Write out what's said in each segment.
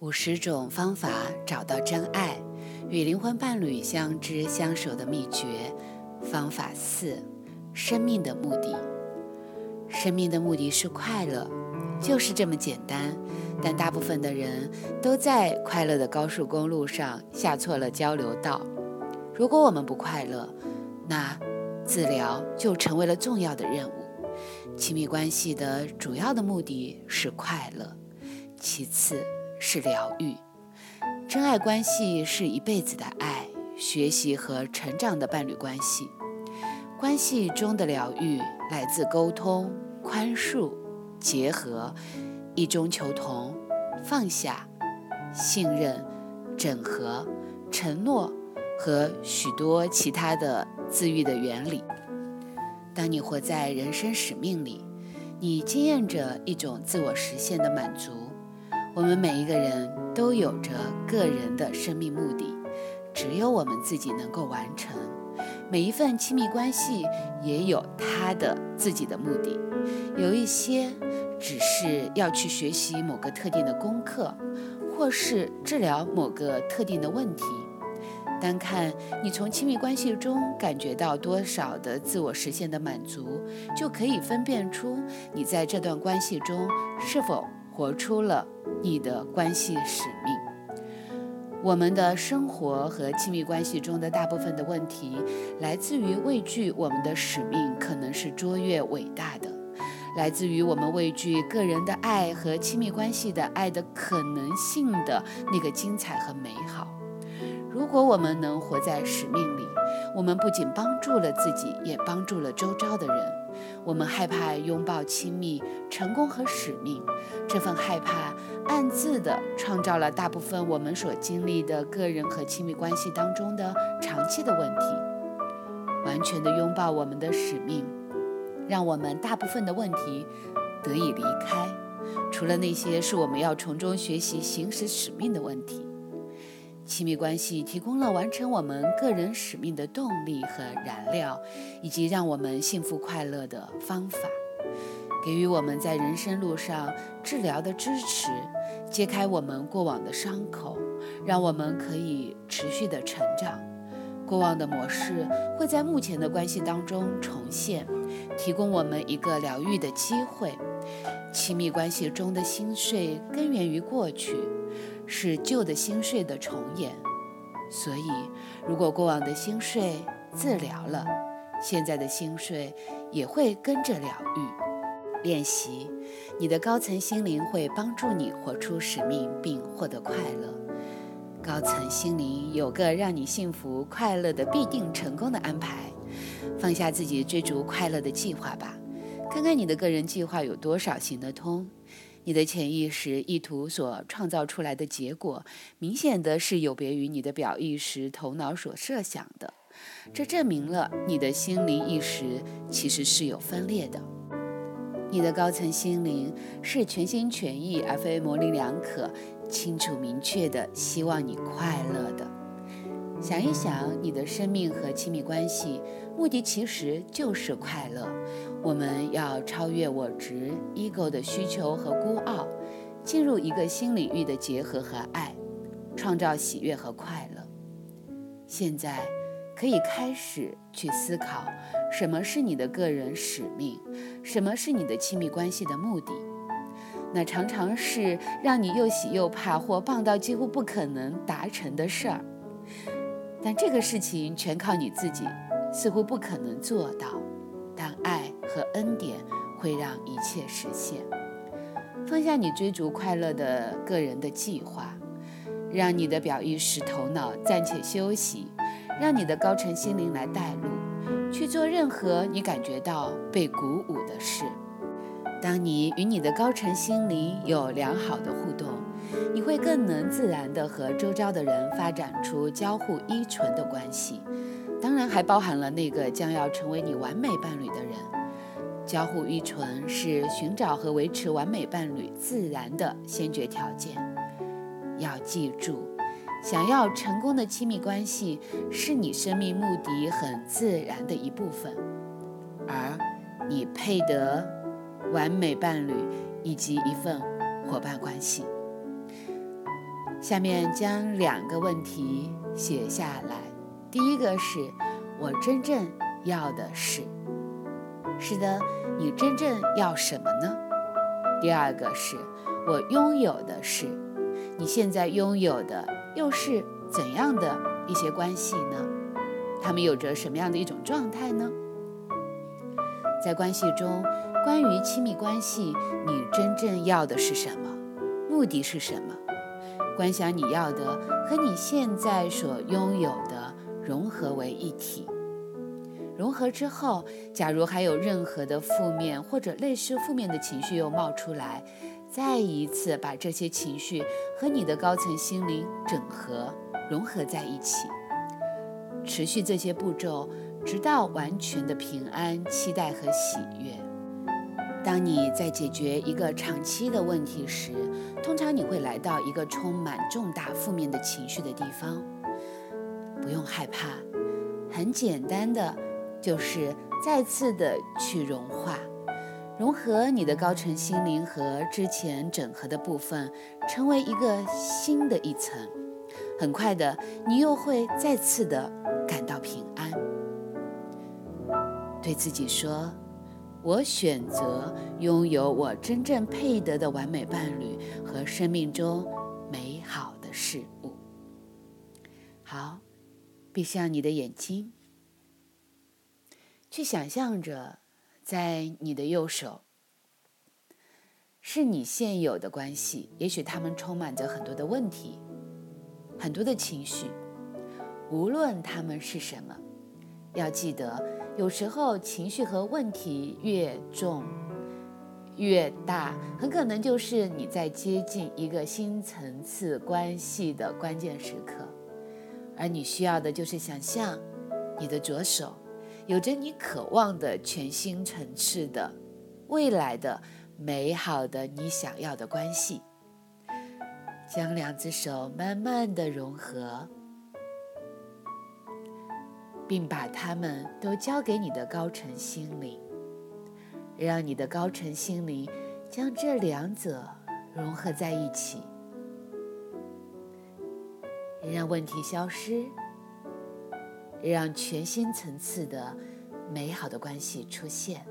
五十种方法找到真爱，与灵魂伴侣相知相守的秘诀。方法四：生命的目的。生命的目的是快乐，就是这么简单。但大部分的人都在快乐的高速公路上下错了交流道。如果我们不快乐，那治疗就成为了重要的任务。亲密关系的主要的目的是快乐，其次。是疗愈，真爱关系是一辈子的爱，学习和成长的伴侣关系。关系中的疗愈来自沟通、宽恕、结合、一中求同、放下、信任、整合、承诺和许多其他的自愈的原理。当你活在人生使命里，你经验着一种自我实现的满足。我们每一个人都有着个人的生命目的，只有我们自己能够完成。每一份亲密关系也有它的自己的目的，有一些只是要去学习某个特定的功课，或是治疗某个特定的问题。单看你从亲密关系中感觉到多少的自我实现的满足，就可以分辨出你在这段关系中是否。活出了你的关系使命。我们的生活和亲密关系中的大部分的问题，来自于畏惧我们的使命可能是卓越伟大的，来自于我们畏惧个人的爱和亲密关系的爱的可能性的那个精彩和美好。如果我们能活在使命里，我们不仅帮助了自己，也帮助了周遭的人。我们害怕拥抱亲密、成功和使命，这份害怕暗自的创造了大部分我们所经历的个人和亲密关系当中的长期的问题。完全的拥抱我们的使命，让我们大部分的问题得以离开，除了那些是我们要从中学习行使使命的问题。亲密关系提供了完成我们个人使命的动力和燃料，以及让我们幸福快乐的方法，给予我们在人生路上治疗的支持，揭开我们过往的伤口，让我们可以持续的成长。过往的模式会在目前的关系当中重现，提供我们一个疗愈的机会。亲密关系中的心碎根源于过去。是旧的心碎的重演，所以如果过往的心碎治疗了，现在的心碎也会跟着疗愈。练习，你的高层心灵会帮助你活出使命并获得快乐。高层心灵有个让你幸福快乐的必定成功的安排。放下自己追逐快乐的计划吧，看看你的个人计划有多少行得通。你的潜意识意图所创造出来的结果，明显的是有别于你的表意识头脑所设想的。这证明了你的心灵意识其实是有分裂的。你的高层心灵是全心全意而非模棱两可、清楚明确的希望你快乐的。想一想，你的生命和亲密关系目的其实就是快乐。我们要超越我执、ego 的需求和孤傲，进入一个新领域的结合和爱，创造喜悦和快乐。现在可以开始去思考，什么是你的个人使命，什么是你的亲密关系的目的。那常常是让你又喜又怕，或棒到几乎不可能达成的事儿。但这个事情全靠你自己，似乎不可能做到。但爱。和恩典会让一切实现。放下你追逐快乐的个人的计划，让你的表意识头脑暂且休息，让你的高层心灵来带路，去做任何你感觉到被鼓舞的事。当你与你的高层心灵有良好的互动，你会更能自然地和周遭的人发展出交互依存的关系，当然还包含了那个将要成为你完美伴侣的人。交互依存是寻找和维持完美伴侣自然的先决条件。要记住，想要成功的亲密关系是你生命目的很自然的一部分，而你配得完美伴侣以及一份伙伴关系。下面将两个问题写下来。第一个是我真正要的是，是的，你真正要什么呢？第二个是我拥有的是，你现在拥有的又是怎样的一些关系呢？他们有着什么样的一种状态呢？在关系中，关于亲密关系，你真正要的是什么？目的是什么？观想你要的和你现在所拥有的融合为一体。融合之后，假如还有任何的负面或者类似负面的情绪又冒出来，再一次把这些情绪和你的高层心灵整合融合在一起，持续这些步骤，直到完全的平安、期待和喜悦。当你在解决一个长期的问题时，通常你会来到一个充满重大负面的情绪的地方。不用害怕，很简单的，就是再次的去融化、融合你的高层心灵和之前整合的部分，成为一个新的一层。很快的，你又会再次的感到平安。对自己说。我选择拥有我真正配得的完美伴侣和生命中美好的事物。好，闭上你的眼睛，去想象着，在你的右手是你现有的关系，也许他们充满着很多的问题，很多的情绪，无论他们是什么，要记得。有时候情绪和问题越重越大，很可能就是你在接近一个新层次关系的关键时刻，而你需要的就是想象你的左手有着你渴望的全新层次的未来的美好的你想要的关系，将两只手慢慢的融合。并把它们都交给你的高层心灵，让你的高层心灵将这两者融合在一起，让问题消失，让全新层次的美好的关系出现。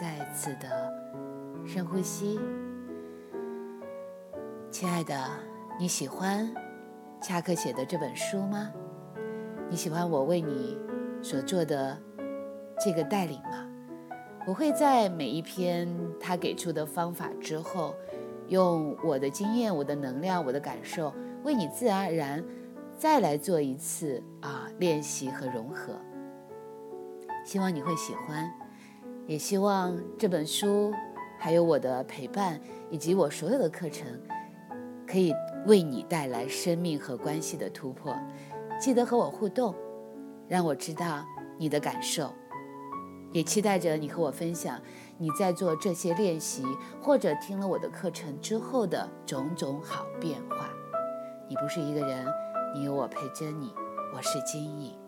再次的深呼吸，亲爱的，你喜欢？恰克写的这本书吗？你喜欢我为你所做的这个带领吗？我会在每一篇他给出的方法之后，用我的经验、我的能量、我的感受，为你自然而然再来做一次啊练习和融合。希望你会喜欢，也希望这本书还有我的陪伴以及我所有的课程可以。为你带来生命和关系的突破，记得和我互动，让我知道你的感受，也期待着你和我分享你在做这些练习或者听了我的课程之后的种种好变化。你不是一个人，你有我陪着你，我是金逸。